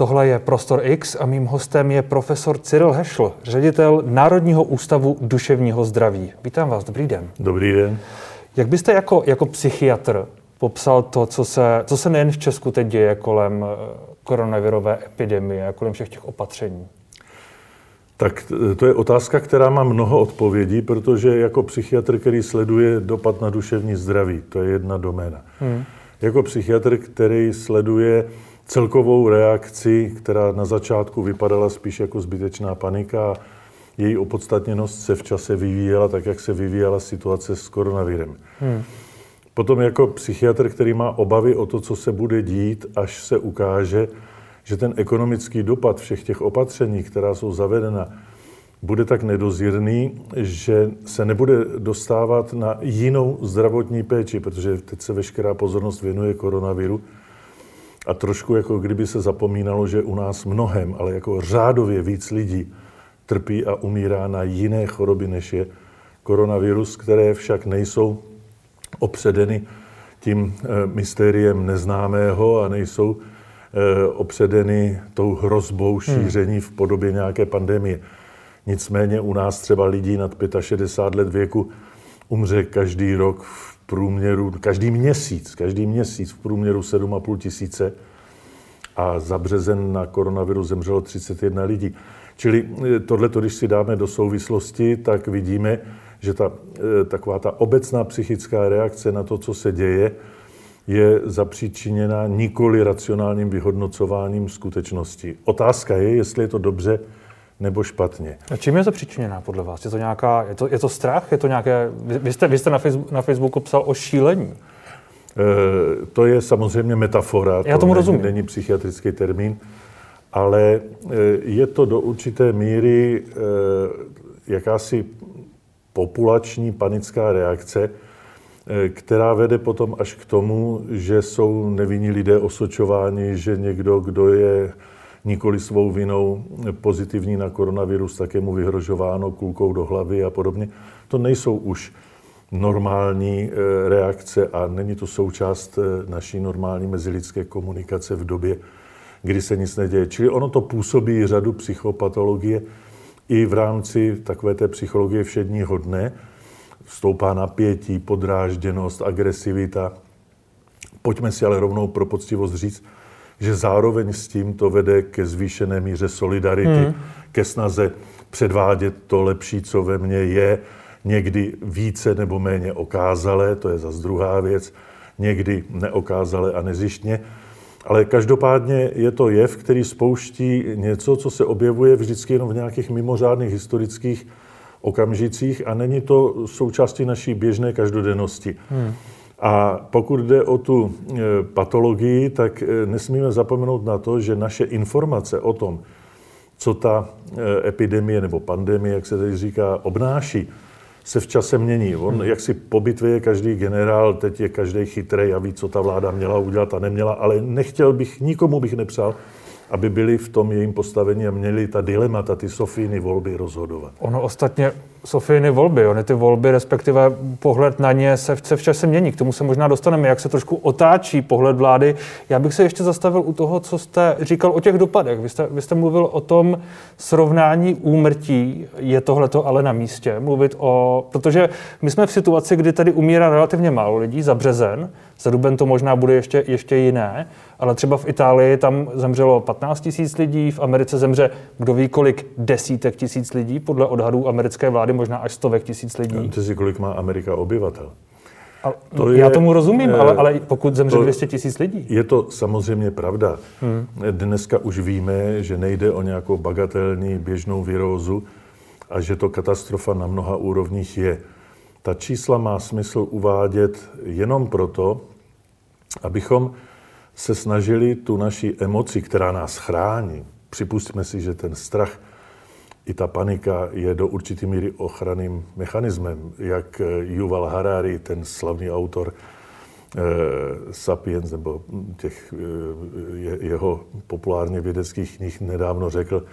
Tohle je Prostor X a mým hostem je profesor Cyril Hešl, ředitel Národního ústavu duševního zdraví. Vítám vás, dobrý den. Dobrý den. Jak byste jako, jako psychiatr popsal to, co se, co se nejen v Česku teď děje kolem eh, koronavirové epidemie a kolem všech těch opatření? Tak to je otázka, která má mnoho odpovědí, protože jako psychiatr, který sleduje dopad na duševní zdraví, to je jedna doména. Hmm. Jako psychiatr, který sleduje celkovou reakci, která na začátku vypadala spíš jako zbytečná panika, její opodstatněnost se v čase vyvíjela tak, jak se vyvíjela situace s koronavirem. Hmm. Potom jako psychiatr, který má obavy o to, co se bude dít, až se ukáže, že ten ekonomický dopad všech těch opatření, která jsou zavedena, bude tak nedozírný, že se nebude dostávat na jinou zdravotní péči, protože teď se veškerá pozornost věnuje koronaviru a trošku jako kdyby se zapomínalo, že u nás mnohem, ale jako řádově víc lidí trpí a umírá na jiné choroby, než je koronavirus, které však nejsou opředeny tím eh, mystériem neznámého a nejsou eh, opředeny tou hrozbou hmm. šíření v podobě nějaké pandemie. Nicméně u nás třeba lidí nad 65 let věku umře každý rok v průměru, každý měsíc, každý měsíc v průměru 7,5 tisíce a za březen na koronavirus zemřelo 31 lidí. Čili eh, tohle, když si dáme do souvislosti, tak vidíme, že ta, eh, taková ta obecná psychická reakce na to, co se děje, je zapříčiněna nikoli racionálním vyhodnocováním skutečnosti. Otázka je, jestli je to dobře nebo špatně. A čím je zapříčiněná podle vás? Je to, nějaká, je to, je to strach? Je to nějaké, vy jste, vy jste na, Facebook, na Facebooku psal o šílení. E, to je samozřejmě metafora, Já tomu to rozumím. není psychiatrický termín, ale e, je to do určité míry e, jakási populační panická reakce, která vede potom až k tomu, že jsou nevinní lidé osočováni, že někdo, kdo je nikoli svou vinou pozitivní na koronavirus, tak je mu vyhrožováno kulkou do hlavy a podobně. To nejsou už normální eh, reakce a není to součást eh, naší normální mezilidské komunikace v době, kdy se nic neděje. Čili ono to působí řadu psychopatologie i v rámci takové té psychologie všedního dne. Stoupá napětí, podrážděnost, agresivita. Pojďme si ale rovnou pro poctivost říct, že zároveň s tím to vede ke zvýšené míře solidarity, hmm. ke snaze předvádět to lepší, co ve mně je, někdy více nebo méně okázalé, to je zase druhá věc, někdy neokázalé a nezištně. Ale každopádně je to jev, který spouští něco, co se objevuje vždycky jenom v nějakých mimořádných historických okamžicích a není to součástí naší běžné každodennosti. Hmm. A pokud jde o tu e, patologii, tak e, nesmíme zapomenout na to, že naše informace o tom, co ta e, epidemie nebo pandemie, jak se teď říká, obnáší, se v čase mění. On, hmm. jak si po bitvě je každý generál, teď je každý chytrý a ví, co ta vláda měla udělat a neměla, ale nechtěl bych, nikomu bych nepřál, aby byli v tom jejím postavení a měli ta dilemata, ty Sofíny volby rozhodovat. Ono ostatně, Sofíny volby, ony ty volby, respektive pohled na ně se, se v čase mění. K tomu se možná dostaneme, jak se trošku otáčí pohled vlády. Já bych se ještě zastavil u toho, co jste říkal o těch dopadech. Vy jste, vy jste mluvil o tom srovnání úmrtí. Je tohleto ale na místě mluvit o... Protože my jsme v situaci, kdy tady umírá relativně málo lidí za březen. Za duben to možná bude ještě, ještě jiné ale třeba v Itálii tam zemřelo 15 tisíc lidí, v Americe zemře kdo ví kolik desítek tisíc lidí, podle odhadů americké vlády možná až stovek tisíc lidí. Víte si, kolik má Amerika obyvatel? A, to já je, tomu rozumím, ale, ale pokud zemře to, 200 tisíc lidí. Je to samozřejmě pravda. Hmm. Dneska už víme, že nejde o nějakou bagatelní běžnou virózu a že to katastrofa na mnoha úrovních je. Ta čísla má smysl uvádět jenom proto, abychom se snažili tu naši emoci, která nás chrání, připustíme si, že ten strach i ta panika je do určitý míry ochranným mechanismem, jak Yuval Harari, ten slavný autor eh, Sapiens, nebo těch eh, je, jeho populárně vědeckých knih nedávno řekl,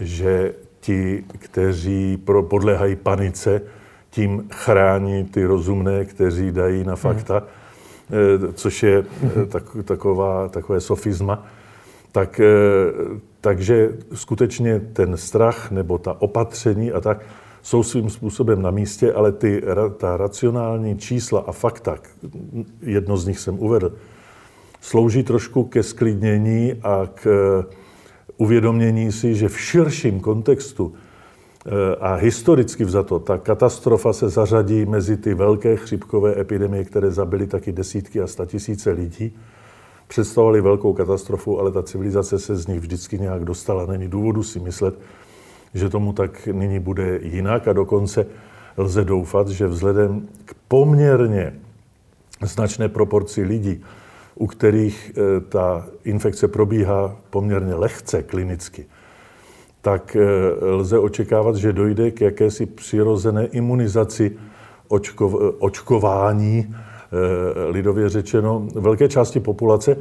že ti, kteří pro, podléhají panice, tím chrání ty rozumné, kteří dají na fakta. Hmm Eh, což je eh, tak, taková, takové sofisma. Tak, eh, takže skutečně ten strach nebo ta opatření a tak jsou svým způsobem na místě, ale ty, ta racionální čísla a fakta, jedno z nich jsem uvedl, slouží trošku ke sklidnění a k eh, uvědomění si, že v širším kontextu eh, a historicky vzato, ta katastrofa se zařadí mezi ty velké chřipkové epidemie, které zabily taky desítky a statisíce lidí. Představovaly velkou katastrofu, ale ta civilizace se z nich vždycky nějak dostala. Není důvodu si myslet, že tomu tak nyní bude jinak a dokonce lze doufat, že vzhledem k poměrně značné proporci lidí, u kterých eh, ta infekce probíhá poměrně lehce klinicky, tak eh, lze očekávat, že dojde k jakési přirozené imunizaci očkov, očkování, eh, lidově řečeno, velké části populace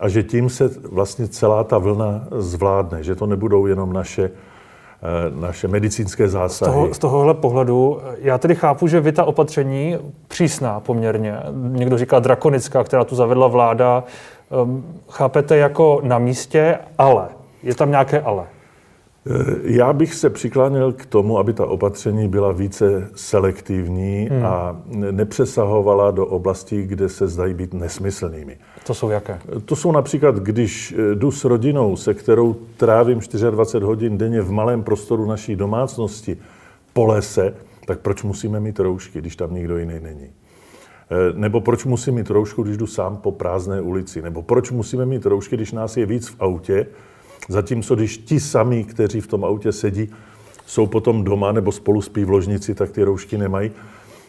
a že tím se vlastně celá ta vlna zvládne, že to nebudou jenom naše Eh, naše medicínské zásahy. Z, toho, z tohohle pohledu, já tedy chápu, že vy ta opatření přísná poměrně, někdo říká drakonická, která tu zavedla vláda, um, chápete jako na místě, ale. Je tam nějaké ale. Eh, já bych se přikláněl k tomu, aby ta opatření byla více selektivní hmm. a nepřesahovala do oblastí, kde se zdají být nesmyslnými. To jsou jaké? To jsou například, když eh, jdu s rodinou, se kterou trávím 24 hodin denně v malém prostoru naší domácnosti po lese, tak proč musíme mít roušky, když tam nikdo jiný není? Eh, nebo proč musím mít roušku, když jdu sám po prázdné ulici? Nebo proč musíme mít roušky, když nás je víc v autě, zatímco když ti sami, kteří v tom autě sedí, jsou potom doma nebo spolu spí v ložnici, tak ty roušky nemají.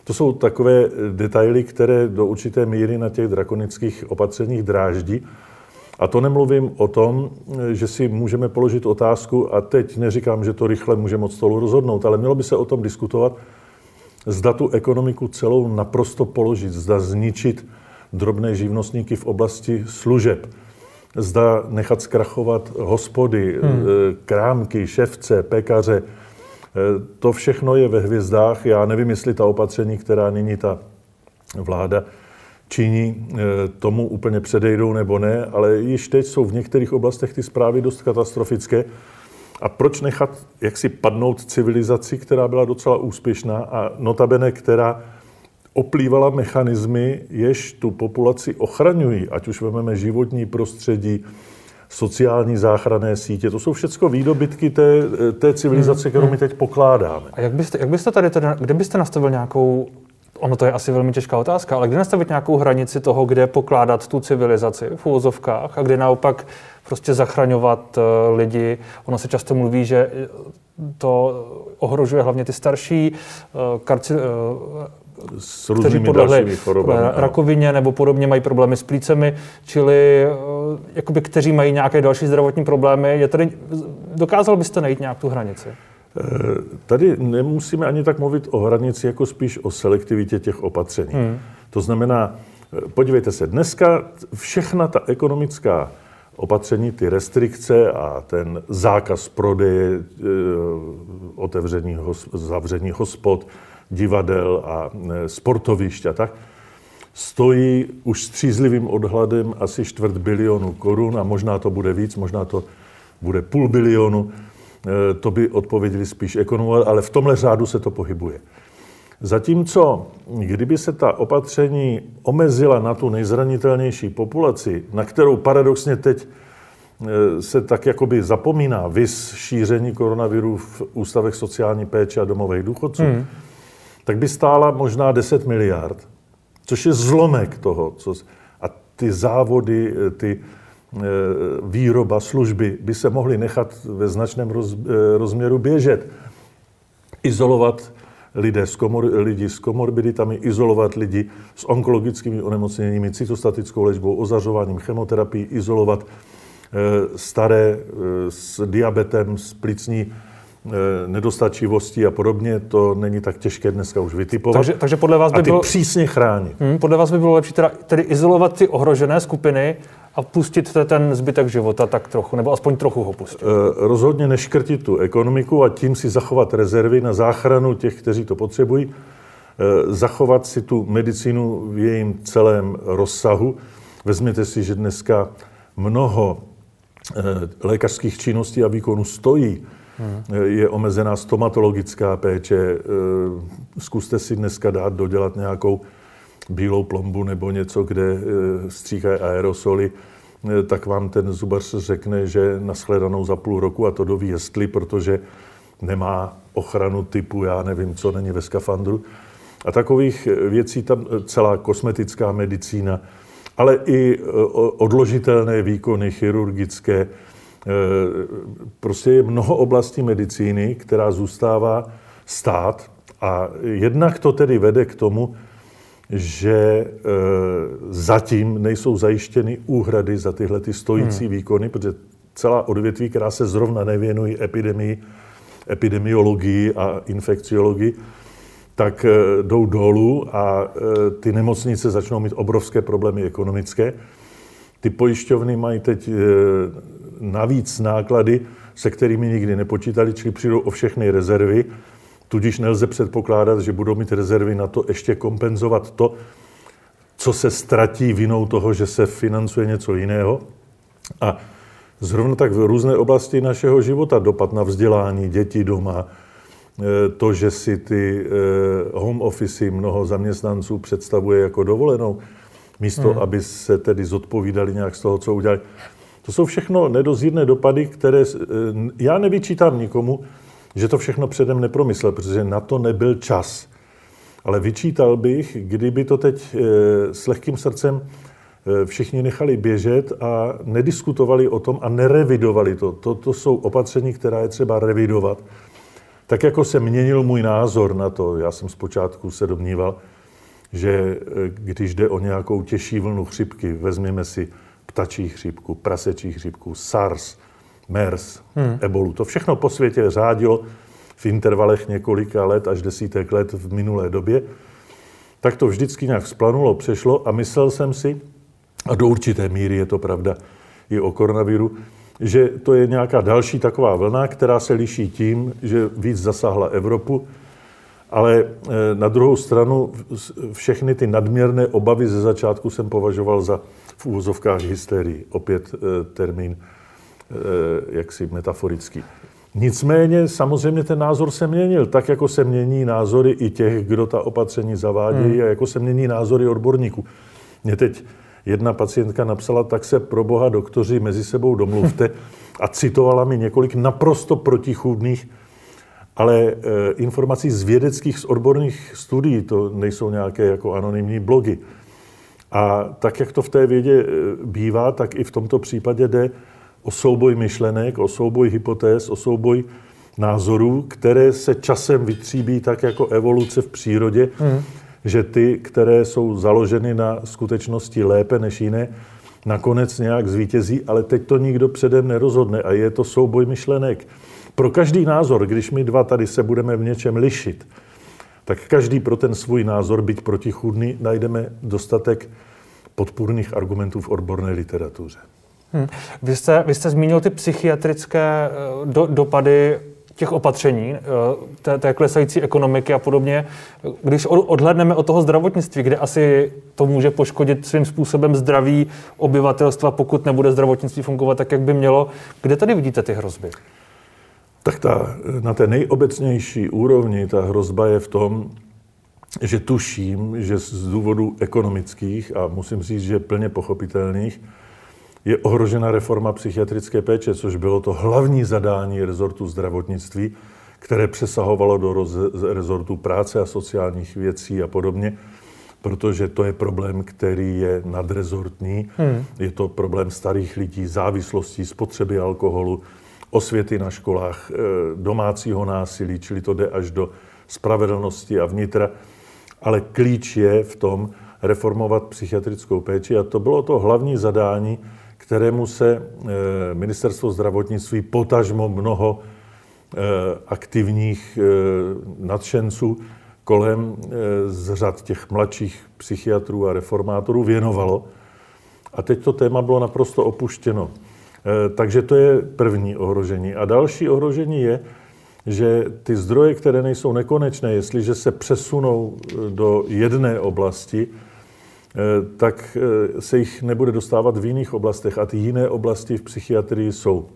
To jsou takové detaily, které do určité míry na těch drakonických opatřeních dráždí. A to nemluvím o tom, že si můžeme položit otázku, a teď neříkám, že to rychle můžeme od stolu rozhodnout, ale mělo by se o tom diskutovat, zda tu ekonomiku celou naprosto položit, zda zničit drobné živnostníky v oblasti služeb, zda nechat zkrachovat hospody, hmm. krámky, ševce, pekaře, Eh, to všechno je ve hvězdách. Já nevím, jestli ta opatření, která nyní ta vláda činí, eh, tomu úplně předejdou nebo ne, ale již teď jsou v některých oblastech ty zprávy dost katastrofické. A proč nechat jaksi padnout civilizaci, která byla docela úspěšná a notabene, která oplývala mechanismy, jež tu populaci ochraňují, ať už vezmeme životní prostředí, sociální záchranné sítě. To jsou všechno výdobytky té, té civilizace, kterou my hmm. teď pokládáme. A jak byste, jak byste tady, teda, kde byste nastavil nějakou Ono to je asi velmi těžká otázka, ale kde nastavit nějakou hranici toho, kde pokládat tu civilizaci v úvozovkách a kde naopak prostě zachraňovat uh, lidi. Ono se často mluví, že to ohrožuje hlavně ty starší, uh, karci, uh, s různými dalšími chorobami. rakovině nebo podobně mají problémy s plícemi, čili eh, jakoby, kteří mají nějaké další zdravotní problémy. Je tady, dokázal byste najít nějak tu hranici? Eh, tady nemusíme ani tak mluvit o hranici, jako spíš o selektivitě těch opatření. Hmm. To znamená, eh, podívejte se, dneska všechna ta ekonomická opatření, ty restrikce a ten zákaz prodeje, otevření, zavření hospod, divadel a e, sportovišť a tak, stojí už střízlivým odhledem asi čtvrt bilionu korun a možná to bude víc, možná to bude půl bilionu. E, to by odpověděli spíš ekonomové, ale v tomhle řádu se to pohybuje. Zatímco, kdyby se ta opatření omezila na tu nejzranitelnější populaci, na kterou paradoxně teď e, se tak jakoby zapomíná vys šíření koronaviru v ústavech sociální péče a domových důchodců, hmm tak by stála možná 10 miliard, což je zlomek toho. Co, a ty závody, ty e, výroba, služby by se mohly nechat ve značném roz, e, rozměru běžet. Izolovat lidé s komor, lidi s komorbiditami, izolovat lidi s onkologickými onemocněními, cytostatickou léčbou, ozařováním, chemoterapií, izolovat staré s diabetem, s plicní Eh, nedostačivostí a podobně, to není tak těžké dneska už vytipovat. Takže, takže podle vás by a ty bylo, přísně chránit. Hmm, podle vás by bylo lepší teda, tedy izolovat ty ohrožené skupiny a pustit ten zbytek života tak trochu, nebo aspoň trochu ho pustit? E, rozhodně neškrtit tu ekonomiku a tím si zachovat rezervy na záchranu těch, kteří to potřebují. E, zachovat si tu medicínu v jejím celém rozsahu. Vezměte si, že dneska mnoho lékařských činností a výkonů stojí. Hmm. Je omezená stomatologická péče. Zkuste si dneska dát dodělat nějakou bílou plombu nebo něco, kde stříkají aerosoly tak vám ten zubař řekne, že nashledanou za půl roku a to doví jestli, protože nemá ochranu typu, já nevím, co není ve skafandru. A takových věcí tam celá kosmetická medicína, ale i odložitelné výkony chirurgické. E, prostě je mnoho oblastí medicíny, která zůstává stát a jednak to tedy vede k tomu, že e, zatím nejsou zajištěny úhrady za tyhle ty stojící hmm. výkony, protože celá odvětví, která se zrovna nevěnují epidemii, epidemiologii a infekciologii, tak e, jdou dolů a ty nemocnice začnou mít obrovské problémy ekonomické. Ty pojišťovny mají teď navíc náklady, se kterými nikdy nepočítali, čili přijdou o všechny rezervy Tudíž nelze předpokládat, že budou mít rezervy na to ještě kompenzovat to, co se ztratí vinou toho, že se financuje něco jiného. A zrovna tak v různé oblasti našeho života, dopad na vzdělání dětí doma, e, to, že si ty e, home office mnoho zaměstnanců představuje jako dovolenou, místo, hmm. aby se tedy zodpovídali nějak z toho, co udělali. To jsou všechno nedozírné dopady, které e, já nevyčítám nikomu, že to všechno předem nepromyslel, protože na to nebyl čas. Ale vyčítal bych, kdyby to teď eh, s lehkým srdcem eh, všichni nechali běžet a nediskutovali o tom a nerevidovali to. To, jsou opatření, která je třeba revidovat. Tak jako se měnil můj názor na to, já jsem zpočátku se domníval, že když jde o nějakou těžší vlnu chřipky, vezměme si ptačí chřipku, prasečí chřipku, SARS, MERS, hmm. ebolu. To všechno po světě řádilo v intervalech několika let až desítek let v minulé době. Tak to vždycky nějak splanulo, přešlo a myslel jsem si, a do určité míry je to pravda i o koronaviru, že to je nějaká další taková vlna, která se liší tím, že víc zasáhla Evropu, ale eh, na druhou stranu všechny ty nadměrné obavy ze začátku jsem považoval za v úvozovkách hysterii. Opět eh, termín Eh, jaksi metaforický. Nicméně samozřejmě ten názor se měnil, tak jako se mění názory i těch, kdo ta opatření zavádějí hmm. a jako se mění názory odborníků. Mě teď jedna pacientka napsala, tak se pro boha doktoři mezi sebou domluvte a citovala mi několik naprosto protichůdných, ale e, informací z vědeckých, z odborných studií, to nejsou nějaké jako anonymní blogy. A tak, jak to v té vědě eh, bývá, tak i v tomto případě jde o souboj myšlenek, o souboj hypotéz, o souboj názorů, které se časem vytříbí tak jako evoluce v přírodě, mm. že ty, které jsou založeny na skutečnosti lépe než jiné, nakonec nějak zvítězí, ale teď to nikdo předem nerozhodne a je to souboj myšlenek. Pro každý názor, když my dva tady se budeme v něčem lišit, tak každý pro ten svůj názor, byť protichůdný, najdeme dostatek podpůrných argumentů v odborné literatuře. Hmm. Vy, jste, vy jste zmínil ty psychiatrické eh, do, dopady těch opatření, eh, té, té klesající ekonomiky a podobně. Když odhledneme od toho zdravotnictví, kde asi to může poškodit svým způsobem zdraví obyvatelstva, pokud nebude zdravotnictví fungovat tak, jak by mělo, kde tady vidíte ty hrozby? Tak ta, na té nejobecnější úrovni ta hrozba je v tom, že tuším, že z důvodů ekonomických a musím říct, že plně pochopitelných, je ohrožena reforma psychiatrické péče, což bylo to hlavní zadání rezortu zdravotnictví, které přesahovalo do rezortu práce a sociálních věcí a podobně, protože to je problém, který je nadrezortní. Hmm. Je to problém starých lidí, závislostí, spotřeby alkoholu, osvěty na školách, eh, domácího násilí, čili to jde až do spravedlnosti a vnitra. Ale klíč je v tom reformovat psychiatrickou péči a to bylo to hlavní zadání, kterému se eh, ministerstvo zdravotnictví potažmo mnoho eh, aktivních nadšenců kolem z řad těch mladších psychiatrů a reformátorů věnovalo. A teď to téma bylo naprosto opuštěno. Takže to je první ohrožení. A další ohrožení je, že ty zdroje, které nejsou nekonečné, jestliže se přesunou do jedné oblasti, tak se jich nebude dostávat v jiných oblastech. A ty jiné oblasti v psychiatrii jsou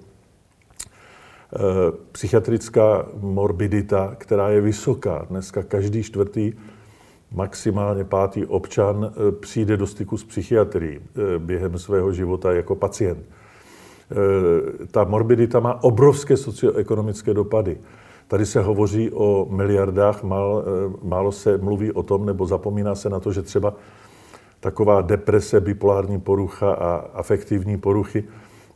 psychiatrická morbidita, která je vysoká. Dneska každý čtvrtý, maximálně pátý občan přijde do styku s psychiatrií během svého života jako pacient. Ta morbidita má obrovské socioekonomické dopady. Tady se hovoří o miliardách, málo, málo se mluví o tom, nebo zapomíná se na to, že třeba taková deprese, bipolární porucha a afektivní poruchy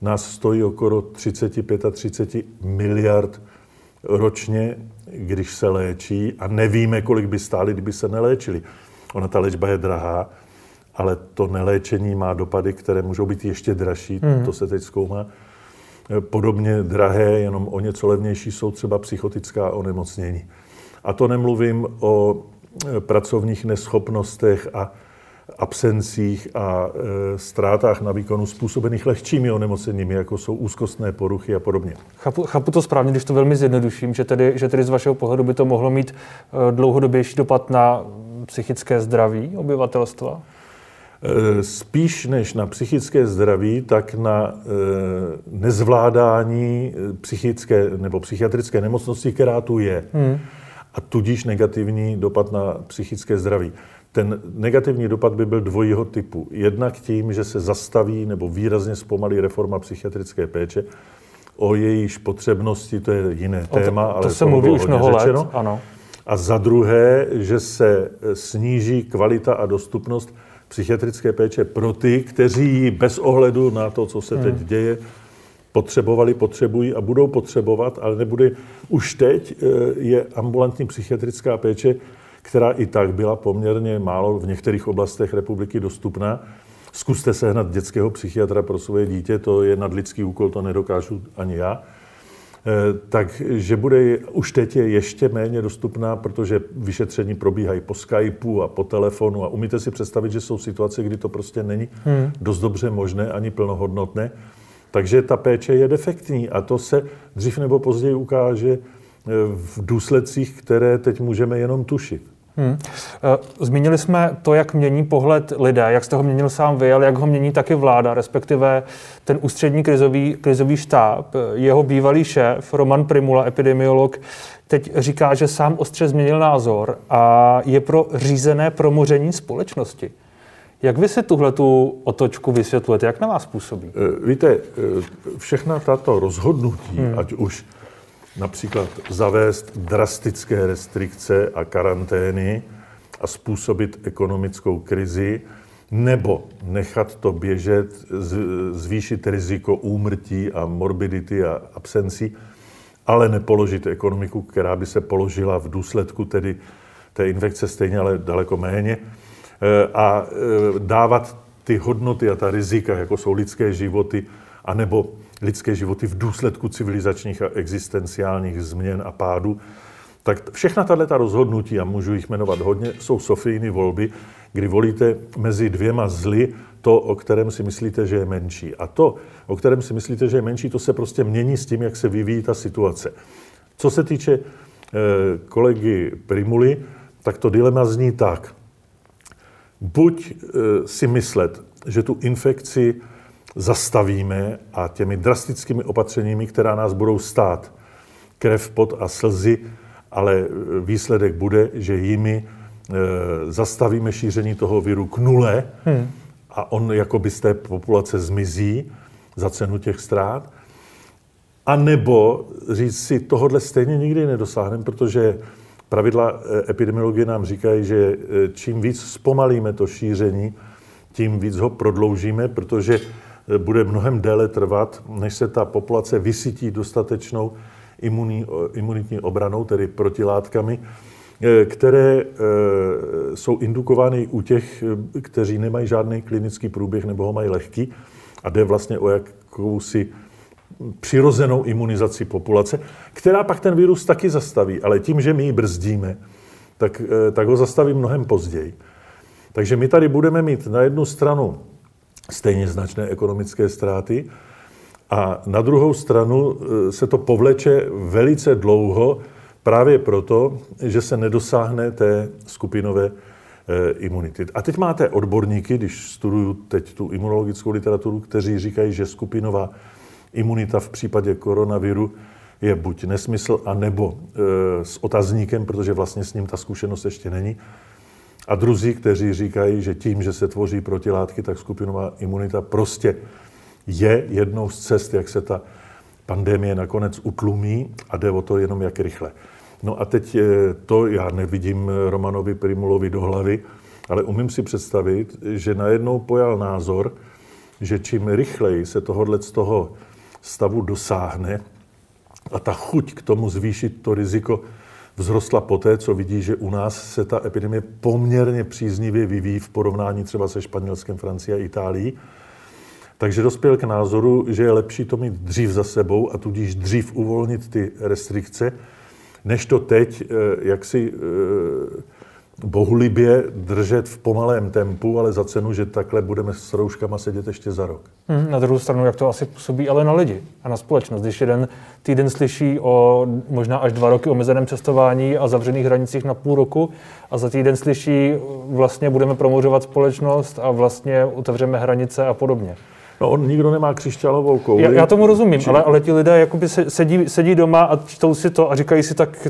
nás stojí okolo 30-35 miliard ročně, když se léčí a nevíme, kolik by stály, kdyby se neléčili. Ona ta léčba je drahá, ale to neléčení má dopady, které můžou být ještě dražší, hmm. to se teď zkoumá. Podobně drahé, jenom o něco levnější jsou třeba psychotická onemocnění. A to nemluvím o pracovních neschopnostech a absencích a e, ztrátách na výkonu způsobených lehčími onemocněními, jako jsou úzkostné poruchy a podobně. Chápu, chápu to správně, když to velmi zjednoduším, že tedy, že tedy z vašeho pohledu by to mohlo mít e, dlouhodobější dopad na psychické zdraví obyvatelstva? E, spíš než na psychické zdraví, tak na e, nezvládání psychické nebo psychiatrické nemocnosti, která tu je. Hmm. A tudíž negativní dopad na psychické zdraví. Ten negativní dopad by byl dvojího typu. Jednak tím, že se zastaví nebo výrazně zpomalí reforma psychiatrické péče, o jejíž potřebnosti, to je jiné o to, téma, to ale to se mluví už mnoho řečeno. let, ano. A za druhé, že se sníží kvalita a dostupnost psychiatrické péče pro ty, kteří bez ohledu na to, co se hmm. teď děje, potřebovali, potřebují a budou potřebovat, ale nebude. Už teď eh, je ambulantní psychiatrická péče která i tak byla poměrně málo v některých oblastech republiky dostupná. Zkuste sehnat dětského psychiatra pro svoje dítě, to je nadlidský úkol, to nedokážu ani já. Eh, takže bude už teď je ještě méně dostupná, protože vyšetření probíhají po Skypeu a po telefonu a umíte si představit, že jsou situace, kdy to prostě není hmm. dost dobře možné ani plnohodnotné. Takže ta péče je defektní a to se dřív nebo později ukáže eh, v důsledcích, které teď můžeme jenom tušit. Hmm. Zmínili jsme to, jak mění pohled lidé, jak jste ho měnil sám vy, ale jak ho mění taky vláda, respektive ten ústřední krizový, krizový štáb. Jeho bývalý šéf, Roman Primula, epidemiolog, teď říká, že sám ostře změnil názor a je pro řízené promoření společnosti. Jak vy si tuhle tu otočku vysvětlujete? Jak na vás působí? Eh, víte, eh, všechna tato rozhodnutí, hmm. ať už například zavést drastické restrikce a karantény a způsobit ekonomickou krizi, nebo nechat to běžet, zvýšit riziko úmrtí a morbidity a absencí, ale nepoložit ekonomiku, která by se položila v důsledku tedy té infekce stejně, ale daleko méně, e, a e, dávat ty hodnoty a ta rizika, jako jsou lidské životy, anebo lidské životy v důsledku civilizačních a existenciálních změn a pádů, tak všechna tato rozhodnutí, a můžu jich jmenovat hodně, jsou Sofijny volby, kdy volíte mezi dvěma zly to, o kterém si myslíte, že je menší. A to, o kterém si myslíte, že je menší, to se prostě mění s tím, jak se vyvíjí ta situace. Co se týče e, kolegy Primuly, tak to dilema zní tak. Buď e, si myslet, že tu infekci zastavíme a těmi drastickými opatřeními, která nás budou stát krev, pot a slzy, ale výsledek bude, že jimi e, zastavíme šíření toho viru k nule hmm. a on jakoby z té populace zmizí za cenu těch ztrát. A nebo říct si, tohodle stejně nikdy nedosáhneme, protože pravidla e, epidemiologie nám říkají, že e, čím víc zpomalíme to šíření, tím víc ho prodloužíme, protože bude mnohem déle trvat, než se ta populace vysytí dostatečnou imunní, imunitní obranou, tedy protilátkami, eh, které eh, jsou indukovány u těch, eh, kteří nemají žádný klinický průběh nebo ho mají lehký a jde vlastně o jakousi přirozenou imunizaci populace, která pak ten virus taky zastaví, ale tím, že my ji brzdíme, tak, tak ho zastaví mnohem později. Takže my tady budeme mít na jednu stranu stejně značné ekonomické ztráty. A na druhou stranu e, se to povleče velice dlouho právě proto, že se nedosáhne té skupinové imunity. A teď máte odborníky, když studuju teď tu imunologickou literaturu, kteří říkají, že skupinová imunita v případě koronaviru je buď nesmysl, anebo e, s otazníkem, protože vlastně s ním ta zkušenost ještě není. A druzí, kteří říkají, že tím, že se tvoří protilátky, tak skupinová imunita prostě je jednou z cest, jak se ta pandemie nakonec utlumí a jde o to jenom, jak rychle. No a teď to, já nevidím Romanovi Primulovi do hlavy, ale umím si představit, že najednou pojal názor, že čím rychleji se tohohle z toho stavu dosáhne a ta chuť k tomu zvýšit to riziko vzrostla poté, co vidí, že u nás se ta epidemie poměrně příznivě vyvíjí v porovnání třeba se Španělskem, Francií a Itálií. Takže dospěl k názoru, že je lepší to mít dřív za sebou a tudíž dřív uvolnit ty restrikce, než to teď, eh, jak si eh, bohulibě držet v pomalém tempu, ale za cenu, že takhle budeme s rouškama sedět ještě za rok. Hmm, na druhou stranu, jak to asi působí ale na lidi a na společnost. Když jeden týden slyší o možná až dva roky omezeném cestování a zavřených hranicích na půl roku a za týden slyší vlastně budeme promořovat společnost a vlastně otevřeme hranice a podobně. No on nikdo nemá křišťálovou kouli. Já, já tomu rozumím, Či... ale, ale ti lidé jakoby sedí, sedí doma a čtou si to a říkají si, tak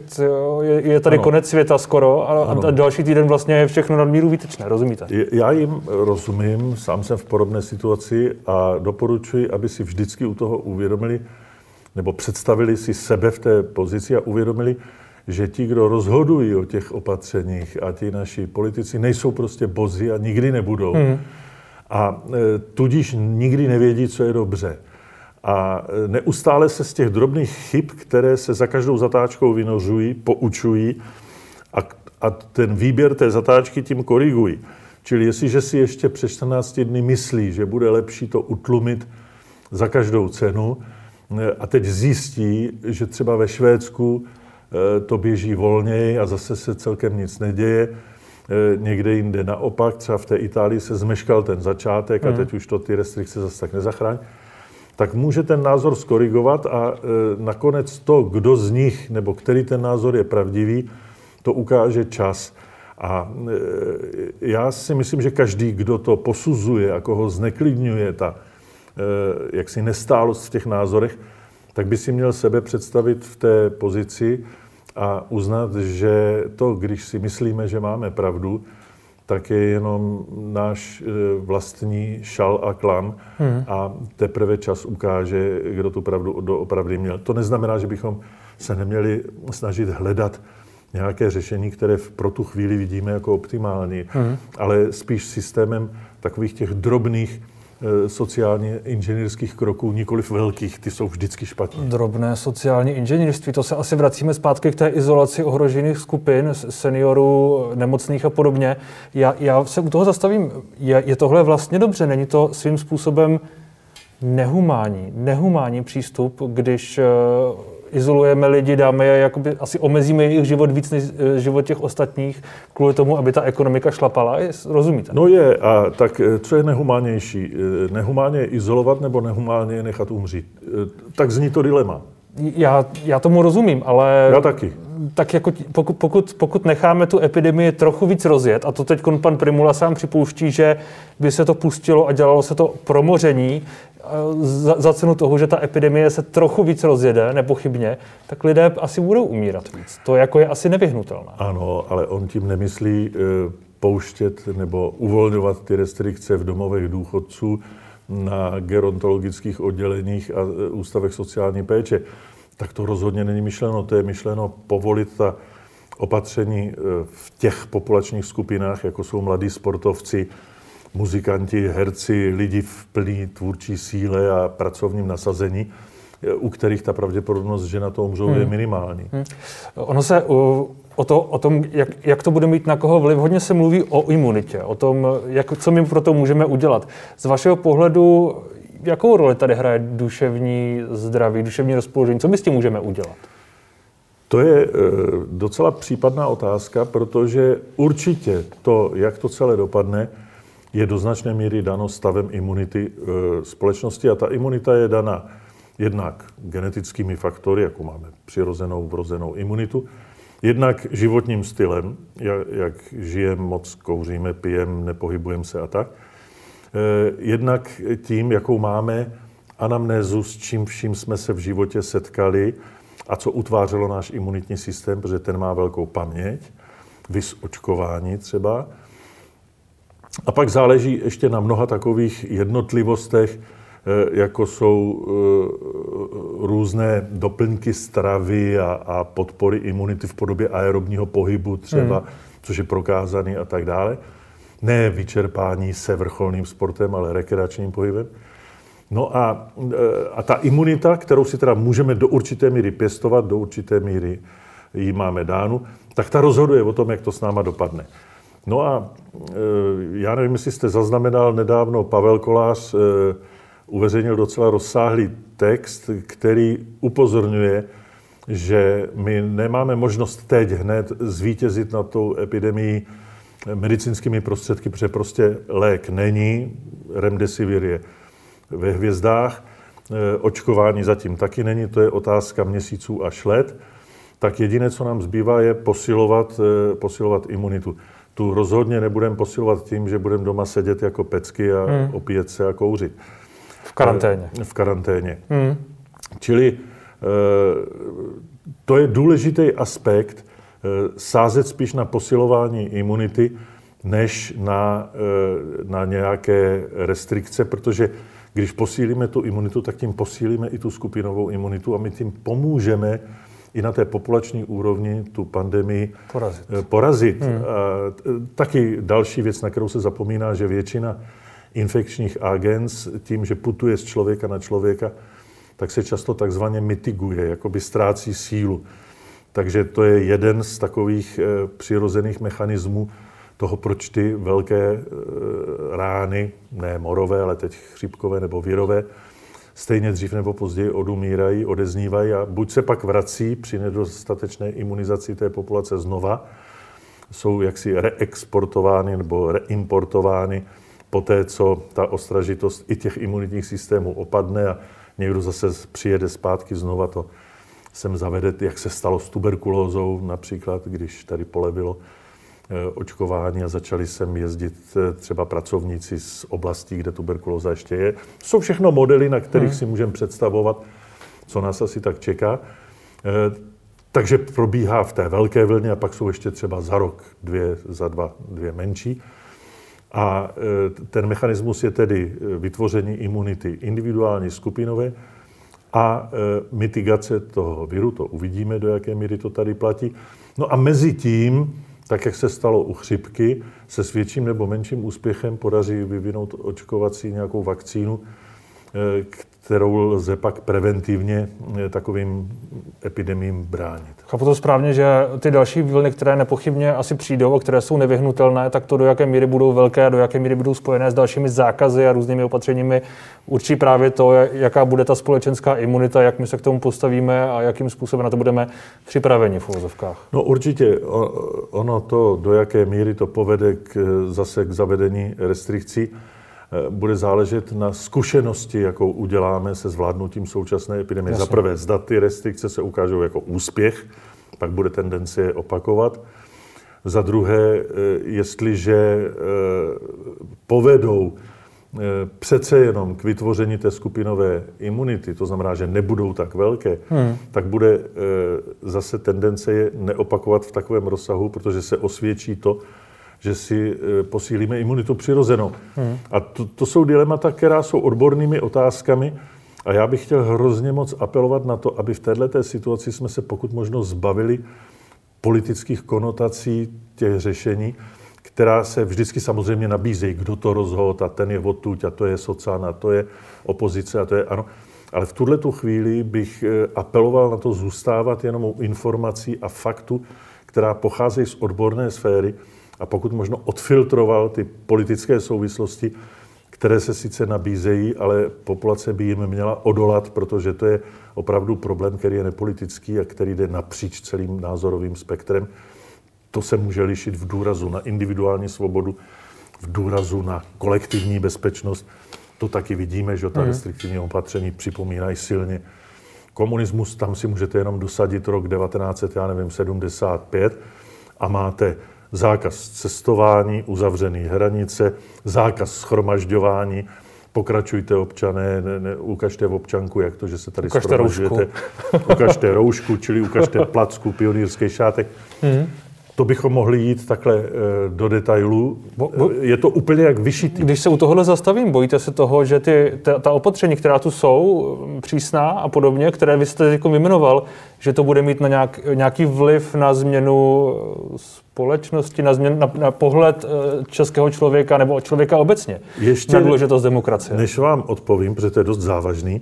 je, je tady ano. konec světa skoro a, a další týden vlastně je všechno nadmíru výtečné, rozumíte? Já jim rozumím, sám jsem v podobné situaci a doporučuji, aby si vždycky u toho uvědomili, nebo představili si sebe v té pozici a uvědomili, že ti, kdo rozhodují o těch opatřeních a ti naši politici nejsou prostě bozy a nikdy nebudou. Hmm a e, tudíž nikdy nevědí, co je dobře. A e, neustále se z těch drobných chyb, které se za každou zatáčkou vynořují, poučují a, a ten výběr té zatáčky tím korigují. Čili jestliže si ještě přes 14 dny myslí, že bude lepší to utlumit za každou cenu e, a teď zjistí, že třeba ve Švédsku to běží volněji a zase se celkem nic neděje, někde jinde naopak, třeba v té Itálii se zmeškal ten začátek a hmm. teď už to ty restrikce zase tak nezachrání, tak může ten názor skorigovat a eh, nakonec to, kdo z nich nebo který ten názor je pravdivý, to ukáže čas. A eh, já si myslím, že každý, kdo to posuzuje a koho zneklidňuje ta jaksi nestálost v těch názorech, tak by si měl sebe představit v té pozici, a uznat, že to, když si myslíme, že máme pravdu, tak je jenom náš e, vlastní šal a klam hmm. a teprve čas ukáže, kdo tu pravdu doopravdy měl. To neznamená, že bychom se neměli snažit hledat nějaké řešení, které pro tu chvíli vidíme jako optimální, hmm. ale spíš systémem takových těch drobných sociálně inženýrských kroků, nikoliv velkých, ty jsou vždycky špatné. Drobné sociální inženýrství, to se asi vracíme zpátky k té izolaci ohrožených skupin, seniorů, nemocných a podobně. Já, já se u toho zastavím, je, je tohle vlastně dobře, není to svým způsobem nehumání, nehumání přístup, když eh, izolujeme lidi, dáme je, jakoby, asi omezíme jejich život víc než eh, život těch ostatních, kvůli tomu, aby ta ekonomika šlapala. Rozumíte? No je, a tak eh, co je nehumánnější? Eh, nehumánně je izolovat nebo nehumánně je nechat umřít? Tak zní to dilema. Já, já tomu rozumím, ale... Já taky. Tak jako pokud, pokud, pokud necháme tu epidemii trochu víc rozjet, a to teď pan Primula sám připouští, že by se to pustilo a dělalo se to promoření, za, za cenu toho, že ta epidemie se trochu víc rozjede, nepochybně, tak lidé asi budou umírat víc. To jako je asi nevyhnutelné. Ano, ale on tím nemyslí e, pouštět nebo uvolňovat ty restrikce v domovech důchodců na gerontologických odděleních a e, ústavech sociální péče. Tak to rozhodně není myšleno. To je myšleno povolit ta opatření e, v těch populačních skupinách, jako jsou mladí sportovci, muzikanti, herci, lidi v plný tvůrčí síle a pracovním nasazení, u kterých ta pravděpodobnost, že na to umřou, hmm. je minimální. Hmm. Ono se o, to, o tom, jak, jak to bude mít na koho vliv, hodně se mluví o imunitě, o tom, jak, co my pro to můžeme udělat. Z vašeho pohledu, jakou roli tady hraje duševní zdraví, duševní rozpoložení? Co my s tím můžeme udělat? To je e, docela případná otázka, protože určitě to, jak to celé dopadne, je do značné míry dano stavem imunity e, společnosti a ta imunita je dana jednak genetickými faktory, jako máme přirozenou vrozenou imunitu, Jednak životním stylem, jak, jak žijeme, moc kouříme, pijeme, nepohybujeme se a tak. Eh, jednak tím, jakou máme anamnézu, s čím vším jsme se v životě setkali a co utvářelo náš imunitní systém, protože ten má velkou paměť, vys očkování třeba. A pak záleží ještě na mnoha takových jednotlivostech, jako jsou eh, různé doplňky stravy a, a podpory imunity v podobě aerobního pohybu třeba, hmm. což je prokázaný a tak dále. Ne vyčerpání se vrcholným sportem, ale rekreačním pohybem. No a, eh, a ta imunita, kterou si teda můžeme do určité míry pěstovat, do určité míry ji máme dánu, tak ta rozhoduje o tom, jak to s náma dopadne. No a já nevím, jestli jste zaznamenal nedávno, Pavel Kolář uveřejnil docela rozsáhlý text, který upozorňuje, že my nemáme možnost teď hned zvítězit na tou epidemii medicínskými prostředky, protože prostě lék není, remdesivir je ve hvězdách, e, očkování zatím taky není, to je otázka měsíců až let, tak jediné, co nám zbývá, je posilovat, posilovat imunitu. Tu rozhodně nebudeme posilovat tím, že budeme doma sedět jako pecky a hmm. opíjet se a kouřit. V karanténě. Eh, v karanténě. Hmm. Čili eh, to je důležitý aspekt, eh, sázet spíš na posilování imunity, než na, na nějaké restrikce, protože když posílíme tu imunitu, tak tím posílíme i tu skupinovou imunitu a my tím pomůžeme i na té populační úrovni tu pandemii porazit. Eh, porazit. Hmm. A taky další věc, na kterou se zapomíná, že většina infekčních agens tím, že putuje z člověka na člověka, tak se často takzvaně mitiguje, jakoby ztrácí sílu. Takže to je jeden z takových e, přirozených mechanismů toho, proč ty velké e, rány, ne morové, ale teď chřipkové nebo virové, stejně dřív nebo později odumírají, odeznívají a buď se pak vrací při nedostatečné imunizaci té populace znova, jsou jaksi reexportovány nebo reimportovány po té, co ta ostražitost i těch imunitních systémů opadne a někdo zase přijede zpátky znova, to sem zavede, jak se stalo s tuberkulózou například, když tady polevilo Eh, očkování a začali sem jezdit eh, třeba pracovníci z oblastí, kde tuberkulóza ještě je. Jsou všechno modely, na kterých hmm. si můžeme představovat, co nás asi tak čeká. Eh, takže probíhá v té velké vlně a pak jsou ještě třeba za rok dvě, za dva, dvě menší. A ten mechanismus je tedy vytvoření imunity individuální, skupinové a mitigace toho viru, to uvidíme, do jaké míry to tady platí. No a mezi tím tak jak se stalo u chřipky, se s větším nebo menším úspěchem podaří vyvinout očkovací nějakou vakcínu, kterou lze pak preventivně takovým epidemím bránit. Chápu to správně, že ty další vlny, které nepochybně asi přijdou a které jsou nevyhnutelné, tak to do jaké míry budou velké a do jaké míry budou spojené s dalšími zákazy a různými opatřeními, určí právě to, jaká bude ta společenská imunita, jak my se k tomu postavíme a jakým způsobem na to budeme připraveni v uvozovkách. No určitě, ono to, do jaké míry to povede k, zase k zavedení restrikcí, bude záležet na zkušenosti, jakou uděláme se zvládnutím současné epidemie. Za prvé, zda ty restrikce se ukážou jako úspěch, pak bude tendence je opakovat. Za druhé, eh, jestliže eh, povedou přece jenom k vytvoření té skupinové imunity, to znamená, že nebudou tak velké, hmm. tak bude zase tendence je neopakovat v takovém rozsahu, protože se osvědčí to, že si eh, posílíme imunitu přirozenou. Hmm. A to, to jsou dilemata, která jsou odbornými otázkami. A já bych chtěl hrozně moc apelovat na to, aby v této situaci jsme se pokud možno zbavili politických konotací těch řešení, která se vždycky samozřejmě nabízejí, kdo to rozhodl a ten je odtuď a to je sociálna, a to je opozice a to je ano. Ale v tuhle tu chvíli bych eh, apeloval na to zůstávat jenom u informací a faktu, která pocházejí z odborné sféry, a pokud možno odfiltroval ty politické souvislosti, které se sice nabízejí, ale populace by jim měla odolat, protože to je opravdu problém, který je nepolitický a který jde napříč celým názorovým spektrem. To se může lišit v důrazu na individuální svobodu, v důrazu na kolektivní bezpečnost. To taky vidíme, že ta mhm. restriktivní opatření připomínají silně Komunismus, tam si můžete jenom dosadit rok 19, já nevím, 75 a máte zákaz cestování, uzavřený hranice, zákaz schromažďování, pokračujte občané, ne, ne, ukažte v občanku, jak to, že se tady ukažte roušku. ukažte roušku, čili ukažte placku, pionýrský šátek. Mm-hmm. To bychom mohli jít takhle e, do detailů. Bo, bo, je to úplně jak vyšitý. Když se u tohohle zastavím, bojíte se toho, že ty, ta, ta opatření, která tu jsou, přísná a podobně, které vy jste jako vyjmenoval, že to bude mít na nějak, nějaký vliv na změnu společnosti, na, změn, na, na pohled eh, českého člověka nebo člověka obecně ještě, na důležitost demokracie. Než vám odpovím, protože to je dost závažný,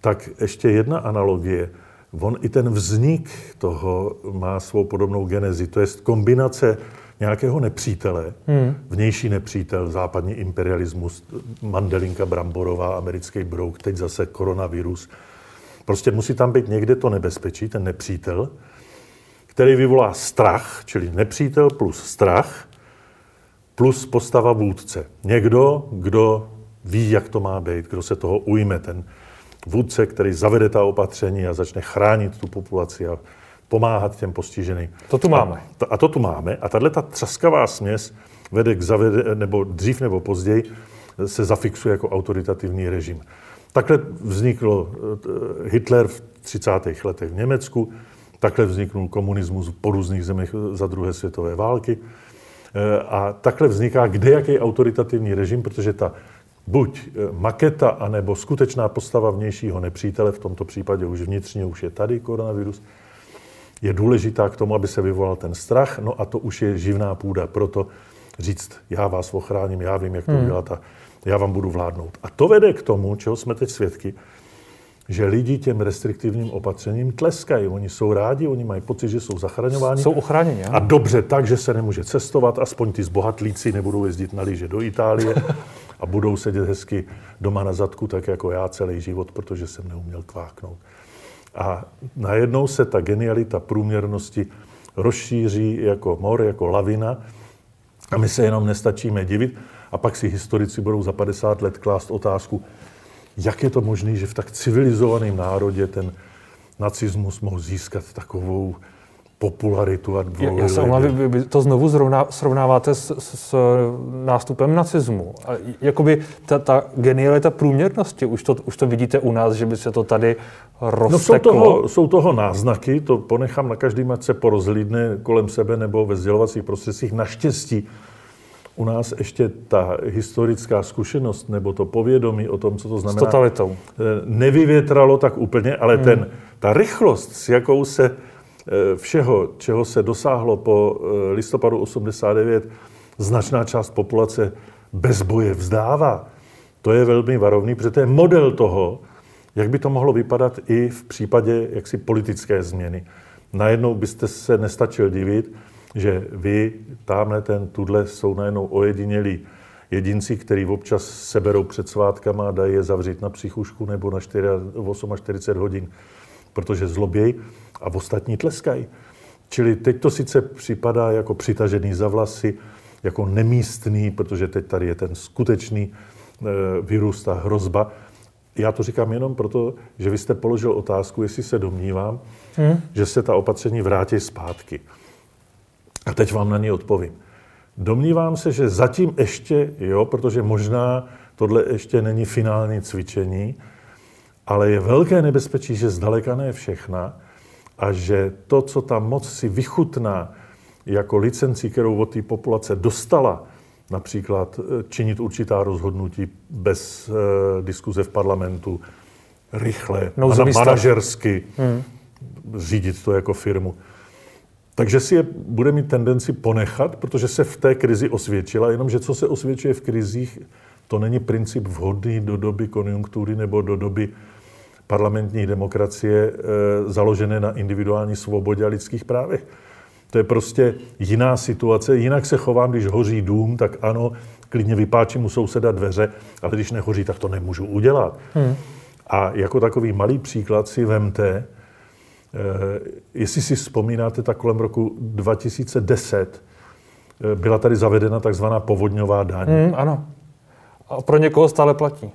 tak ještě jedna analogie. On i ten vznik toho má svou podobnou genezi. To je kombinace nějakého nepřítele, hmm. vnější nepřítel, západní imperialismus, Mandelinka Bramborová, americký brouk, teď zase koronavirus. Prostě musí tam být někde to nebezpečí, ten nepřítel, který vyvolá strach, čili nepřítel plus strach, plus postava vůdce. Někdo, kdo ví, jak to má být, kdo se toho ujme, ten vůdce, který zavede ta opatření a začne chránit tu populaci a pomáhat těm postiženým. To tu máme. A, to, a to tu máme. A tahle ta třaskavá směs vede k zavede, nebo dřív nebo později se zafixuje jako autoritativní režim. Takhle vznikl eh, Hitler v 30. letech v Německu, takhle vzniknul komunismus po různých zemích za druhé světové války. Eh, a takhle vzniká kdejaký autoritativní režim, protože ta buď eh, maketa, anebo skutečná postava vnějšího nepřítele, v tomto případě už vnitřně už je tady koronavirus, je důležitá k tomu, aby se vyvolal ten strach, no a to už je živná půda proto říct, já vás ochráním, já vím, jak to hmm. udělat a já vám budu vládnout. A to vede k tomu, čeho jsme teď svědky, že lidi těm restriktivním opatřením tleskají. Oni jsou rádi, oni mají pocit, že jsou zachraňováni. Jsou ochráněni. A dobře tak, že se nemůže cestovat, aspoň ty zbohatlíci nebudou jezdit na lyže do Itálie a budou sedět hezky doma na zadku, tak jako já celý život, protože jsem neuměl kváknout. A najednou se ta genialita průměrnosti rozšíří jako mor, jako lavina a my se jenom nestačíme divit a pak si historici budou za 50 let klást otázku, jak je to možné, že v tak civilizovaném národě ten nacismus mohl získat takovou popularitu a dvou. Já se omluvím, vy, vy to znovu zrovna, srovnáváte s, s, s nástupem nacismu. A jakoby ta, ta genialita průměrnosti, už to, už to vidíte u nás, že by se to tady rozteklo? No jsou toho, jsou toho náznaky, to ponechám na každý, ať se porozlídne kolem sebe nebo ve sdělovacích prostředcích. Naštěstí u nás ještě ta historická zkušenost nebo to povědomí o tom, co to znamená, s totalitou. Eh, nevyvětralo tak úplně, ale hmm. ten, ta rychlost, s jakou se eh, všeho, čeho se dosáhlo po eh, listopadu 89, značná část populace bez boje vzdává, to je velmi varovný, protože to je model toho, jak by to mohlo vypadat i v případě jaksi politické změny. Najednou byste se nestačil divit, že vy, tamhle ten, tudle jsou najednou ojedinělí jedinci, který občas seberou před svátkama a dají je zavřít na psychušku nebo na 4, 48 hodin, protože zloběj a v ostatní tleskají. Čili teď to sice připadá jako přitažený za vlasy, jako nemístný, protože teď tady je ten skutečný e, virus, ta hrozba. Já to říkám jenom proto, že vy jste položil otázku, jestli se domnívám, hmm. že se ta opatření vrátí zpátky. A teď vám na ní odpovím. Domnívám se, že zatím ještě, jo, protože možná tohle ještě není finální cvičení, ale je velké nebezpečí, že zdaleka ne všechna a že to, co ta moc si vychutná jako licenci, kterou od té populace dostala, například eh, činit určitá rozhodnutí bez uh, diskuze v parlamentu, rychle, no, manažersky, hmm. řídit to jako firmu, takže si je bude mít tendenci ponechat, protože se v té krizi osvědčila, jenomže co se osvědčuje v krizích, to není princip vhodný do doby konjunktury nebo do doby parlamentní demokracie e, založené na individuální svobodě a lidských právech. To je prostě jiná situace. Jinak se chovám, když hoří dům, tak ano, klidně vypáčím u souseda dveře, ale když nehoří, tak to nemůžu udělat. Hmm. A jako takový malý příklad si vemte, Eh, jestli si vzpomínáte, tak kolem roku 2010 eh, byla tady zavedena takzvaná povodňová daň. Mm, ano. A pro někoho stále platí.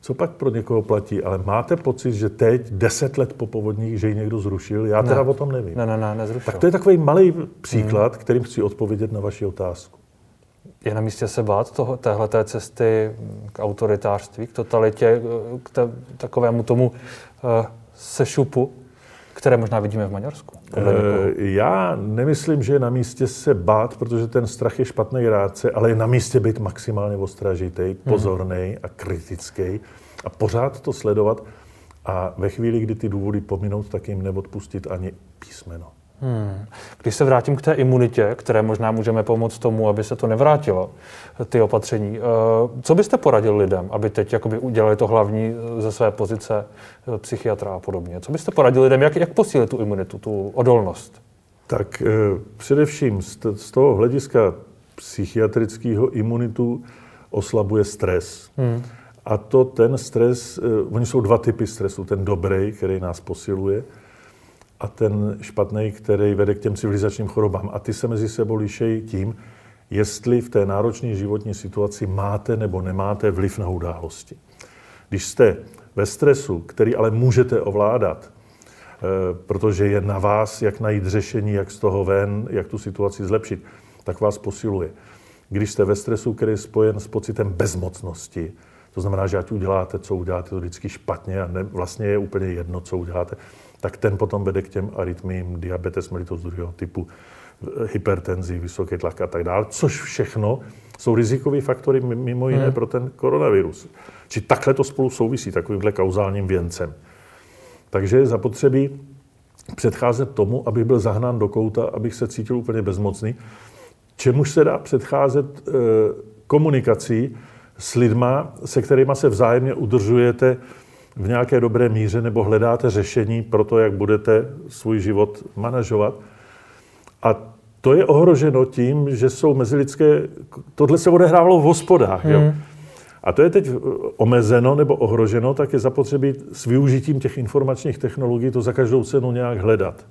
co pak pro někoho platí, ale máte pocit, že teď, deset let po povodních, že ji někdo zrušil? Já teda ne. o tom nevím. Ne, ne, ne, nezrušil. Tak to je takový malý příklad, hmm. kterým chci odpovědět na vaši otázku. Je na místě se bát toho, téhleté cesty k autoritářství, k totalitě, k te, takovému tomu uh, sešupu, které možná vidíme v Maďarsku? E, já nemyslím, že je na místě se bát, protože ten strach je špatný rádce, ale je na místě být maximálně ostražitý, pozorný a kritický a pořád to sledovat a ve chvíli, kdy ty důvody pominout, tak jim neodpustit ani písmeno. Hmm. Když se vrátím k té imunitě, které možná můžeme pomoct tomu, aby se to nevrátilo, ty opatření, eh, co byste poradil lidem, aby teď jakoby udělali to hlavní ze své pozice eh, psychiatra a podobně? Co byste poradil lidem, jak, jak posílit tu imunitu, tu odolnost? Tak eh, především z toho hlediska psychiatrického imunitu oslabuje stres. Hmm. A to ten stres, oni jsou dva typy stresu. Ten dobrý, který nás posiluje, a ten špatný, který vede k těm civilizačním chorobám. A ty se mezi sebou lišejí tím, jestli v té náročné životní situaci máte nebo nemáte vliv na události. Když jste ve stresu, který ale můžete ovládat, eh, protože je na vás, jak najít řešení, jak z toho ven, jak tu situaci zlepšit, tak vás posiluje. Když jste ve stresu, který je spojen s pocitem bezmocnosti, to znamená, že ať uděláte, co uděláte, to vždycky špatně a ne, vlastně je úplně jedno, co uděláte, tak ten potom vede k těm arytmím, diabetes mellitus druhého typu, hypertenzi, vysoký tlak a tak dále, což všechno jsou rizikové faktory mimo jiné hmm. pro ten koronavirus. Či takhle to spolu souvisí, takovýmhle kauzálním věncem. Takže je zapotřebí předcházet tomu, abych byl zahnán do kouta, abych se cítil úplně bezmocný, čemuž se dá předcházet e, komunikací s lidma, se kterými se vzájemně udržujete v nějaké dobré míře nebo hledáte řešení pro to, jak budete svůj život manažovat. A to je ohroženo tím, že jsou mezilidské... Tohle se odehrávalo v hospodách. Hmm. Jo? A to je teď omezeno nebo ohroženo, tak je zapotřebí s využitím těch informačních technologií to za každou cenu nějak hledat.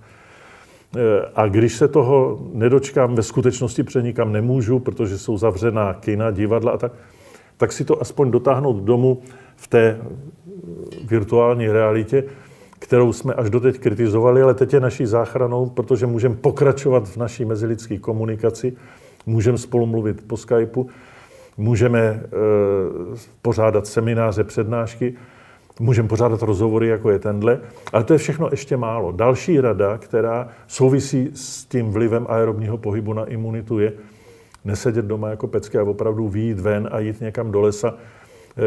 E, a když se toho nedočkám, ve skutečnosti přenikam nemůžu, protože jsou zavřená kina, divadla a tak, tak si to aspoň dotáhnout domů v té virtuální realitě, kterou jsme až doteď kritizovali, ale teď je naší záchranou, protože můžeme pokračovat v naší mezilidské komunikaci, můžeme spolu mluvit po Skypeu, můžeme e, pořádat semináře, přednášky, můžeme pořádat rozhovory, jako je tenhle, ale to je všechno ještě málo. Další rada, která souvisí s tím vlivem aerobního pohybu na imunitu, je nesedět doma jako pecky a opravdu výjít ven a jít někam do lesa,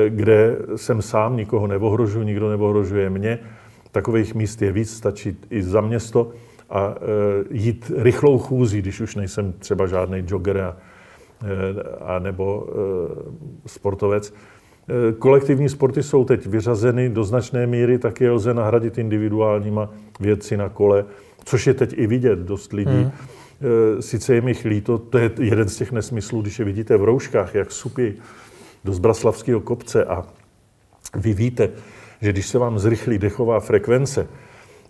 kde jsem sám, nikoho nevohrožuji, nikdo nevohrožuje mě. Takových míst je víc, stačí i za město a eh, jít rychlou chůzí, když už nejsem třeba žádný jogger a, eh, a nebo sportovec. Kolektivní sporty jsou teď vyřazeny do značné míry, tak je lze nahradit individuálníma věci na kole, což je teď i vidět dost lidí. Hmm. Sice je mi líto, to je jeden z těch nesmyslů, když je vidíte v rouškách, jak supí do Zbraslavského kopce a vy víte, že když se vám zrychlí dechová frekvence,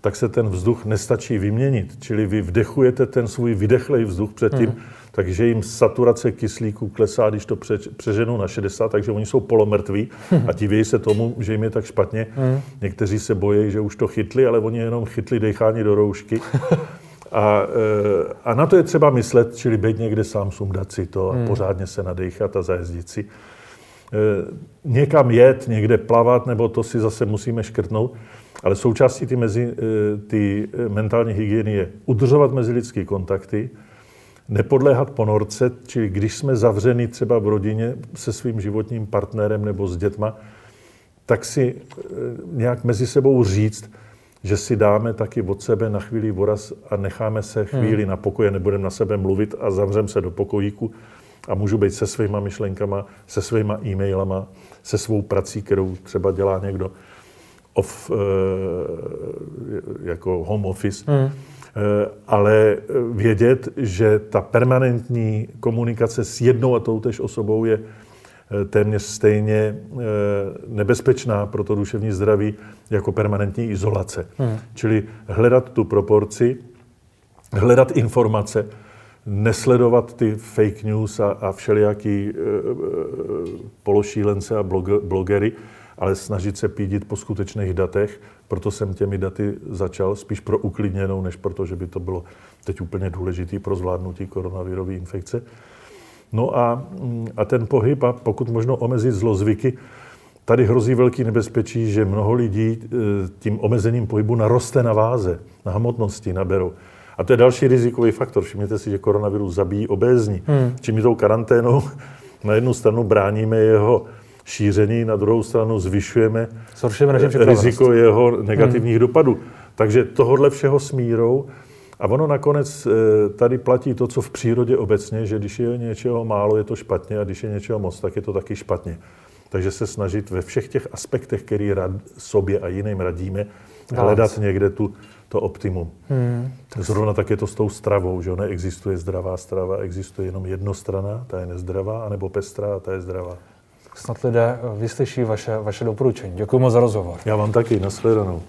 tak se ten vzduch nestačí vyměnit. Čili vy vdechujete ten svůj vydechlej vzduch předtím, hmm. takže jim saturace kyslíku klesá, když to pře, přeženou na 60, takže oni jsou polomrtví hmm. a divějí se tomu, že jim je tak špatně. Hmm. Někteří se bojí, že už to chytli, ale oni jenom chytli dechání do roušky. A, eh, a na to je třeba myslet, čili být někde sám, sundat si to a hmm. pořádně se nadechat a zajezdit si. Eh, někam jet, někde plavat, nebo to si zase musíme škrtnout. Ale součástí ty, mezi, eh, ty eh, mentální hygieny je udržovat mezilidské kontakty, nepodléhat ponorce, čili když jsme zavřeni třeba v rodině se svým životním partnerem nebo s dětma, tak si nějak mezi sebou říct, že si dáme taky od sebe na chvíli voraz a necháme se chvíli hmm. na pokoje, nebudeme na sebe mluvit a zavřeme se do pokojíku a můžu být se svýma myšlenkama, se svýma e-mailama, se svou prací, kterou třeba dělá někdo off, eh, jako home office, hmm. Eh, ale vědět, že ta permanentní komunikace s jednou a toutež osobou je eh, téměř stejně nebezpečná pro to duševní zdraví jako permanentní izolace. Hmm. Čili hledat tu proporci, hledat informace, nesledovat ty fake news a, a všelijaký e, e, pološílence a blog, blogery, ale snažit se pídit po skutečných datech. Proto jsem těmi daty začal spíš pro uklidněnou, než proto, že by to bylo teď úplně důležitý pro zvládnutí koronavirové infekce. No a, mm, a ten pohyb a pokud možno omezit zlozvyky, tady hrozí velký nebezpečí, že mnoho lidí e, tím omezením pohybu naroste na váze, na hmotnosti naberou. A to je další rizikový faktor. Všimněte si, že koronavirus zabíjí obézní. Hmm. Čím tou karanténou na jednu stranu bráníme jeho šíření, na druhou stranu zvyšujeme riziko jeho negativních hmm. dopadů. Takže tohohle všeho smírou a ono nakonec eh, tady platí to, co v přírodě obecně, že když je něčeho málo, je to špatně a když je něčeho moc, tak je to taky špatně. Takže se snažit ve všech těch aspektech, který rad, sobě a jiným radíme, hledat někde tu, to optimum. Hmm. Zrovna tak je to s tou stravou, že neexistuje zdravá strava, existuje jenom jednostrana, ta je nezdravá, anebo pestrá, ta je zdravá. Snad lidé vyslyší vaše, vaše doporučení. Děkuji moc za rozhovor. Já vám taky, nashledanou.